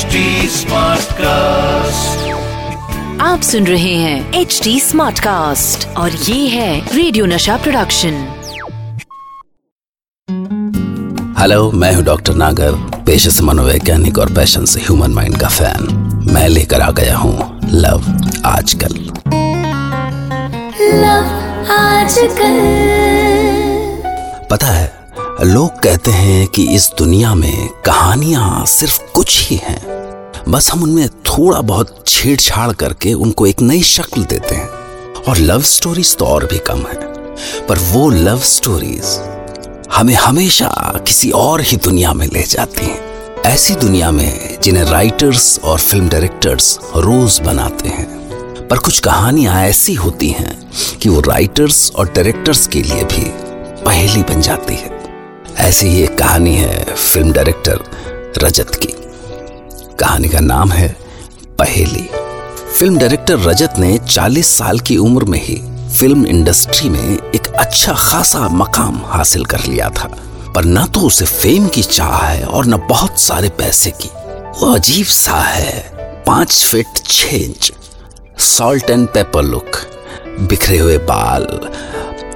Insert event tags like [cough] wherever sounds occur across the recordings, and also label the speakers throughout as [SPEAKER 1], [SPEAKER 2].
[SPEAKER 1] HD cast
[SPEAKER 2] आप सुन रहे हैं एच डी स्मार्ट कास्ट और ये है रेडियो नशा प्रोडक्शन
[SPEAKER 3] हेलो मैं हूँ डॉक्टर नागर पेशे से मनोवैज्ञानिक और पैशन से ह्यूमन माइंड का फ़ैन मैं लेकर आ गया हूँ लव आजकल। पता है लोग कहते हैं कि इस दुनिया में कहानियाँ सिर्फ़ कुछ ही हैं। बस हम उनमें थोड़ा बहुत छेड़छाड़ करके उनको एक नई शक्ल देते हैं। और लव स्टोरीज तो और भी कम है। पर वो लव स्टोरीज हमें हमेशा किसी और ही दुनिया में ले जाती हैं। ऐसी दुनिया में जिन्हें राइटर्स और फ़िल्म डायरेक्टर्स रोज बनाते हैं। पर कुछ कहानियाँ ऐसी होती हैं कि वो राइटर्स और डायरेक्टर्स के लिए भी पहेली बन जाती है। ऐसी ही एक कहानी है फ़िल्म डायरेक्टर रजत की। कहानी का नाम है पहेली। फ़िल्म डायरेक्टर रजत ने 40 साल की उम्र में ही फ़िल्म इंडस्ट्री में एक अच्छा खासा मकाम हासिल कर लिया था। पर न तो उसे फेम की चाह है और न बहुत सारे पैसे की। वो अजीब सा है, पाँच फिट छह inch salt and pepper look बिखरे हुए बाल।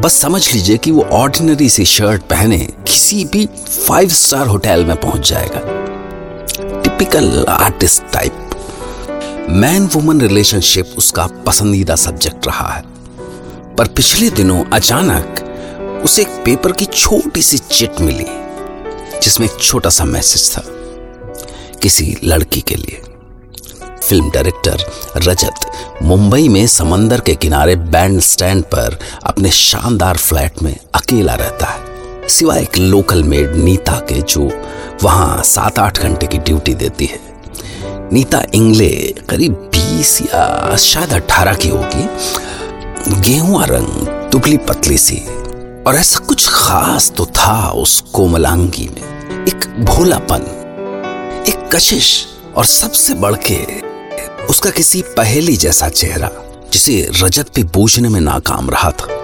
[SPEAKER 3] बस समझ लीजिए कि वो ऑर्डिनरी सी शर्ट पहने किसी भी फाइव स्टार होटल में पहुँच जाएगा। Typical artist type man woman relationship उसका पसंदीदा सब्जेक्ट रहा है। पर पिछले दिनों अचानक उसे एक पेपर की छोटी सी चिट मिली, जिसमें एक छोटा सा मैसेज था किसी लड़की के लिए। फ़िल्म डायरेक्टर रजत मुंबई में समंदर के किनारे बैंड स्टैंड पर अपने शानदार फ्लैट में अकेला रहता है। सिवाय एक लोकल मेड नीता के, जो वहाँ सात आठ घंटे की ड्यूटी देती है। नीता इंग्ले करीब बीस या शायद अठारह की होगी। गेहुआ रंग दुबली पतली सी, और ऐसा कुछ खास तो था उस कोमलांगी में। एक भोलापन, एक कशिश, और सबसे बढ़ के उसका किसी पहेली जैसा चेहरा, जिसे रजत भी बूझने में नाकाम रहा था।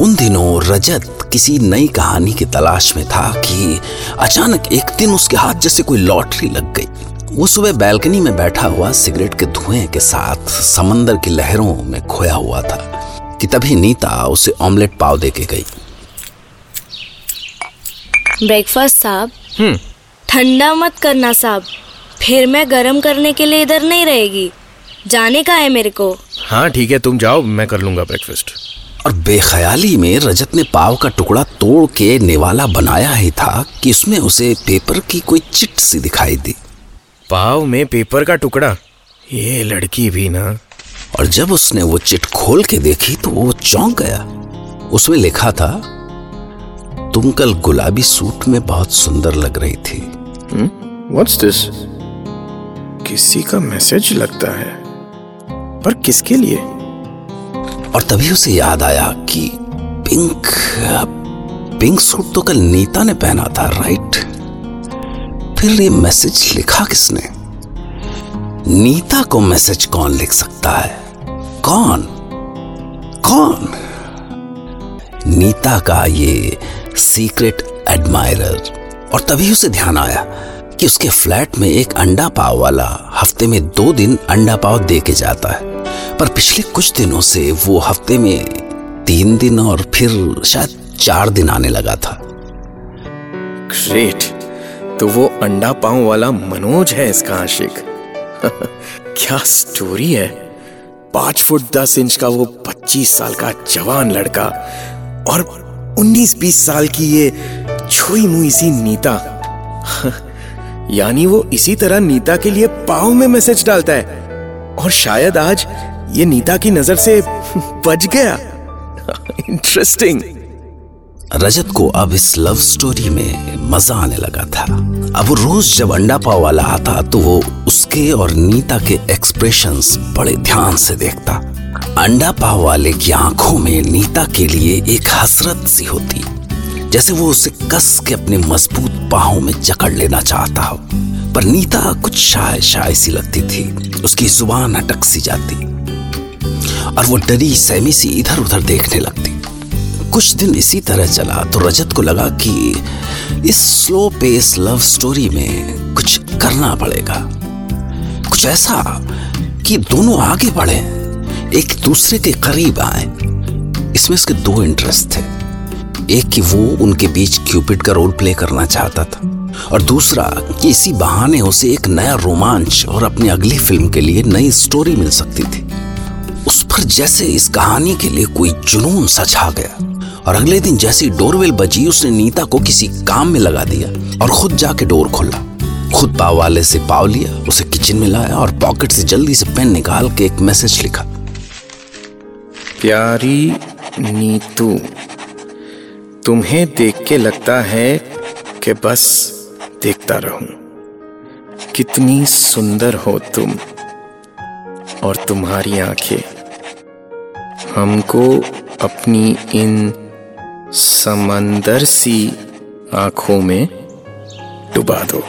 [SPEAKER 3] उन दिनों रजत किसी नई कहानी की तलाश में था कि अचानक एक दिन उसके हाथ जैसे कोई लॉटरी लग गई। वो सुबह बैल्कनी में बैठा हुआ सिगरेट के धुएँ के साथ समंदर की लहरों में खोया हुआ था कि तभी नीता उसे ऑमलेट पाव दे के गई।
[SPEAKER 4] ब्रेकफास्ट साहब। ठंडा मत करना साहब। फिर मैं गरम करने के लिए इधर नहीं रहेगी। जाने का है मेरे को।
[SPEAKER 5] हाँ ठीक है तुम जाओ मैं कर लूँगा ब्रेकफास्ट
[SPEAKER 3] और बेख्याली में रजत ने पाव का टुकड़ा तोड़ के निवाला बनाया ही था कि उसमें उसे पेपर की कोई चिट सी दिखाई दी।
[SPEAKER 5] पाव में पेपर का टुकड़ा? ये लड़की भी ना।
[SPEAKER 3] और जब उसने वो चिट खोल के देखी तो वो चौंक गया। उसमें लिखा था तुम कल गुलाबी सूट में बहुत सुंदर लग रही थी।
[SPEAKER 5] व्हाट्स दिस किसी का मैसेज लगता है। पर किसके लिए?
[SPEAKER 3] और तभी उसे याद आया कि पिंक पिंक सूट तो कल नीता ने पहना था राइट फिर ये मैसेज लिखा किसने? नीता को मैसेज कौन लिख सकता है? कौन? कौन? नीता का ये सीक्रेट एडमायरर और तभी उसे ध्यान आया कि उसके फ्लैट में एक अंडा पाव वाला हफ़्ते में दो दिन अंडा पाव दे के जाता है। पर पिछले कुछ दिनों से वो हफ़्ते में तीन दिन और फिर शायद चार दिन आने लगा था।
[SPEAKER 5] ग्रेट तो वो अंडा पाव वाला मनोज है इसका आशिक। [laughs] क्या स्टोरी है? पाँच फुट दस इंच का वो पच्चीस साल का जवान लड़का और उन्नीस बीस साल की ये छुई मुई सी नीता। [laughs] यानी वो इसी तरह नीता के लिए पाव में मैसेज डालता है। और शायद आज ये नीता की नज़र से बच गया। इंटरेस्टिंग
[SPEAKER 3] रजत को अब इस लव स्टोरी में मज़ा आने लगा था। अब रोज जब अंडा पाव वाला आता तो वो उसके और नीता के एक्सप्रेशंस बड़े ध्यान से देखता। अंडा पाव वाले की आँखों में नीता के लिए एक हसरत सी होती, जैसे वो उसे कस के अपने मज़बूत बाहों में जकड़ लेना चाहता हो। पर नीता कुछ शाय शाय सी लगती थी, उसकी ज़ुबान अटक सी जाती। और वो डरी सहमी सी इधर उधर देखने लगती। कुछ दिन इसी तरह चला तो रजत को लगा कि इस स्लो पेस लव स्टोरी में कुछ करना पड़ेगा। कुछ ऐसा कि दोनों आगे बढ़े, एक दूसरे के करीब आए। इसमें उसके दो इंटरेस्ट थे। एक कि वो उनके बीच क्यूपिड का रोल प्ले करना चाहता था और दूसरा कि इसी बहाने उसे एक नया रोमांच और अपनी अगली फ़िल्म के लिए नई स्टोरी मिल सकती थी। उस पर जैसे इस कहानी के लिए कोई जुनून सा छा गया। और अगले दिन जैसी डोरवेल बजी, उसने नीता को किसी काम में लगा दिया और खुद जाके डोर खोला। खुद पाव वाले से पाव लिया, उसे किचन में लाया और पॉकेट से जल्दी से पेन निकाल के एक मैसेज लिखा।
[SPEAKER 5] प्यारी नीतू, तुम्हें देख के लगता है कि बस देखता रहूँ। कितनी सुंदर हो तुम और तुम्हारी आँखें। हमको अपनी इन समंदर सी आँखों में डुबा दो।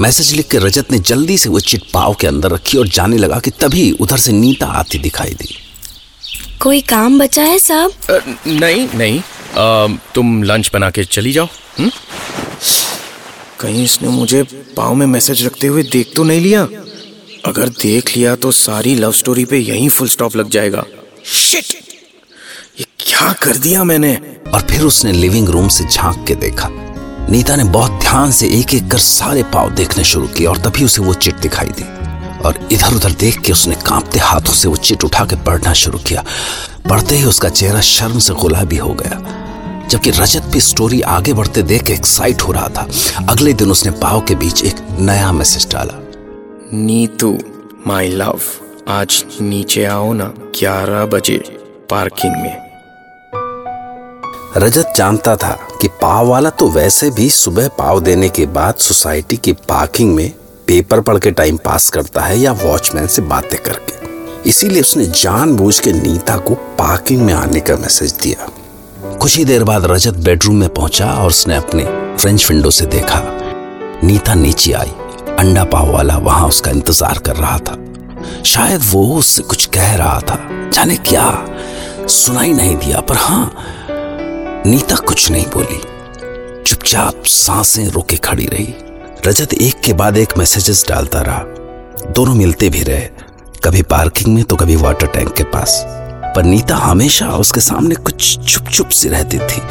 [SPEAKER 3] मैसेज लिख के रजत ने जल्दी से वो चिट पाव के अंदर रखी और जाने लगा कि तभी उधर से नीता आती दिखाई दी।
[SPEAKER 4] कोई काम बचा है साहब?
[SPEAKER 5] नहीं नहीं। आ, तुम लंच बना के चली जाओ हुँ? कहीं इसने मुझे पाव में मैसेज रखते हुए देख तो नहीं लिया? अगर देख लिया तो सारी लव स्टोरी पे यहीं फुल स्टॉप लग जाएगा। शिट ये क्या कर दिया मैंने?
[SPEAKER 3] और फिर उसने लिविंग रूम से झाँक के देखा। नीता ने बहुत ध्यान से एक एक कर सारे पाव देखने शुरू किए और तभी उसे वो चिट दिखाई दी। और इधर उधर देख के उसने कांपते हाथों से वो चिट उठा के पढ़ना शुरू किया। पढ़ते ही उसका चेहरा शर्म से गुलाबी हो गया। जबकि रजत भी स्टोरी आगे बढ़ते देख के एक्साइट हो रहा था। अगले दिन उसने पाव के बीच एक नया मैसेज डाला।
[SPEAKER 5] नीतू माई लव आज नीचे आओ ना, ग्यारह बजे पार्किंग में।
[SPEAKER 3] रजत जानता था कि पाव वाला तो वैसे भी सुबह पाव देने के बाद सोसाइटी की पार्किंग में पेपर पढ़ के टाइम पास करता है या वॉचमैन से बातें करके। इसीलिए उसने जानबूझ के नीता को पार्किंग में आने का मैसेज दिया। कुछ ही देर बाद रजत बेडरूम में पहुँचा और उसने अपने फ्रेंच विंडो से देखा। नीता नीचे आई। अंडा पाव वाला वहाँ उसका इंतज़ार कर रहा था। शायद वो उससे कुछ कह रहा था। जाने क्या? सुनाई नहीं दिया, पर हाँ, नीता कुछ नहीं बोली। चुपचाप साँसें रोके खड़ी रही। रजत एक के बाद एक मैसेजेस डालता रहा। दोनों मिलते भी रहे। कभी पार्किंग में तो कभी वाटर टैंक के पास। पर नीता हमेशा उसके सामने कुछ चुप चुप सी रहती थी।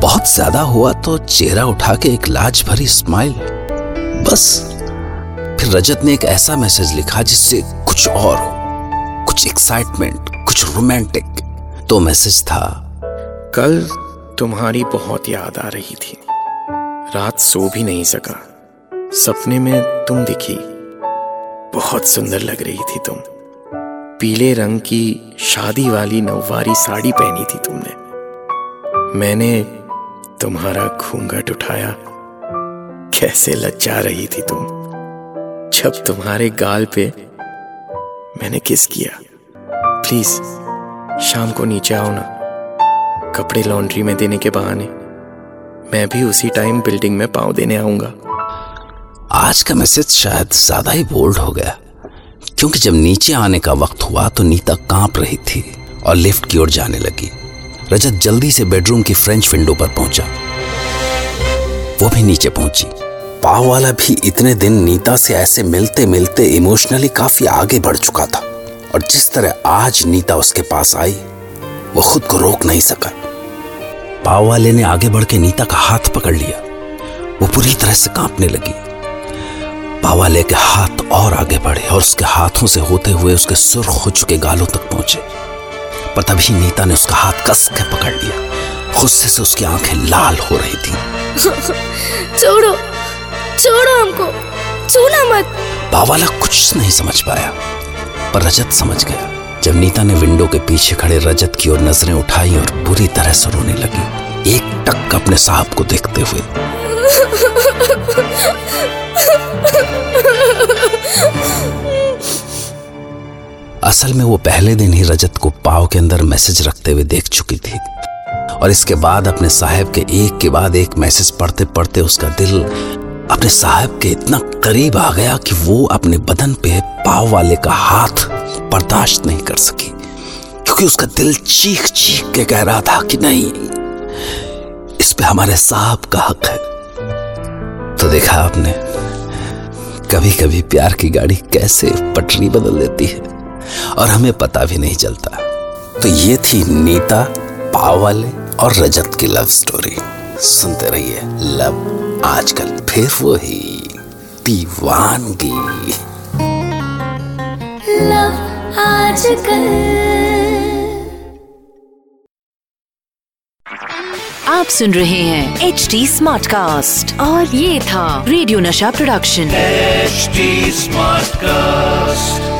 [SPEAKER 3] बहुत ज़्यादा हुआ तो चेहरा उठा के एक लाज भरी स्माइल बस फिर रजत ने एक ऐसा मैसेज लिखा जिससे कुछ और हो। कुछ एक्साइटमेंट कुछ रोमांटिक तो मैसेज था,
[SPEAKER 5] कल तुम्हारी बहुत याद आ रही थी। रात सो भी नहीं सका। सपने में तुम दिखी। बहुत सुंदर लग रही थी तुम। पीले रंग की शादी वाली नववारी साड़ी पहनी थी तुमने। मैंने तुम्हारा घूंघट उठाया। कैसे लज्जा रही थी तुम। जब तुम्हारे गाल पे मैंने किस किया? प्लीज़ शाम को नीचे आओ ना। कपड़े लॉन्ड्री में देने के बहाने। मैं भी उसी टाइम बिल्डिंग में पाँव देने आऊँगा।
[SPEAKER 3] आज का मैसेज शायद ज़्यादा ही बोल्ड हो गया। क्योंकि जब नीचे आने का वक्त हुआ तो नीता काँप रही थी और लिफ्ट की ओर जाने लगी। रजत जल्दी से बेडरूम की फ्रेंच विंडो पर पहुँचा। वो भी नीचे पहुँची। पाव वाला भी इतने दिन नीता से ऐसे मिलते मिलते इमोशनली काफ़ी आगे बढ़ चुका था। और जिस तरह आज नीता उसके पास आई, वो खुद को रोक नहीं सका। पाव वाले ने आगे बढ़ के नीता का हाथ पकड़ लिया। वो पूरी तरह से कांपने लगी। पावाले के हाथ और आगे बढ़े और उसके हाथों से होते हुए उसके सुर्ख हो चुके गालों तक पहुँचे। पर तभी नीता ने उसका हाथ कस के पकड़ लिया। गुस्से से उसकी आँखें लाल हो रही थी। [laughs]
[SPEAKER 4] छोड़ो। छोड़ो हमको छूना मत।
[SPEAKER 3] पावाला कुछ नहीं समझ पाया, पर रजत समझ गया। जब नीता ने विंडो के पीछे खड़े रजत की ओर नज़रें उठाई और बुरी तरह से रोने लगी, एक टक अपने साहब को देखते हुए। असल में वो पहले दिन ही रजत को पाव के अंदर मैसेज रखते हुए देख चुकी थी और इसके बाद अपने साहब के एक के बाद एक मैसेज पढ़ते पढ़ते उसका दिल अपने साहब के इतना करीब आ गया कि वो अपने बदन पे पाव वाले का हाथ बर्दाश्त नहीं कर सकी, क्योंकि उसका दिल चीख चीख के कह रहा था कि नहीं, इस पे हमारे साहब का हक है। तो देखा आपने कभी कभी प्यार की गाड़ी कैसे पटरी बदल देती है, और हमें पता भी नहीं चलता। तो ये थी नीता पावल और रजत की लव स्टोरी सुनते रहिए लव आजकल फिर वो ही दीवानगी।
[SPEAKER 4] लव आजकल।
[SPEAKER 2] आप सुन रहे हैं एच डी स्मार्ट कास्ट और ये था रेडियो नशा प्रोडक्शन।
[SPEAKER 1] HD smart Smartcast.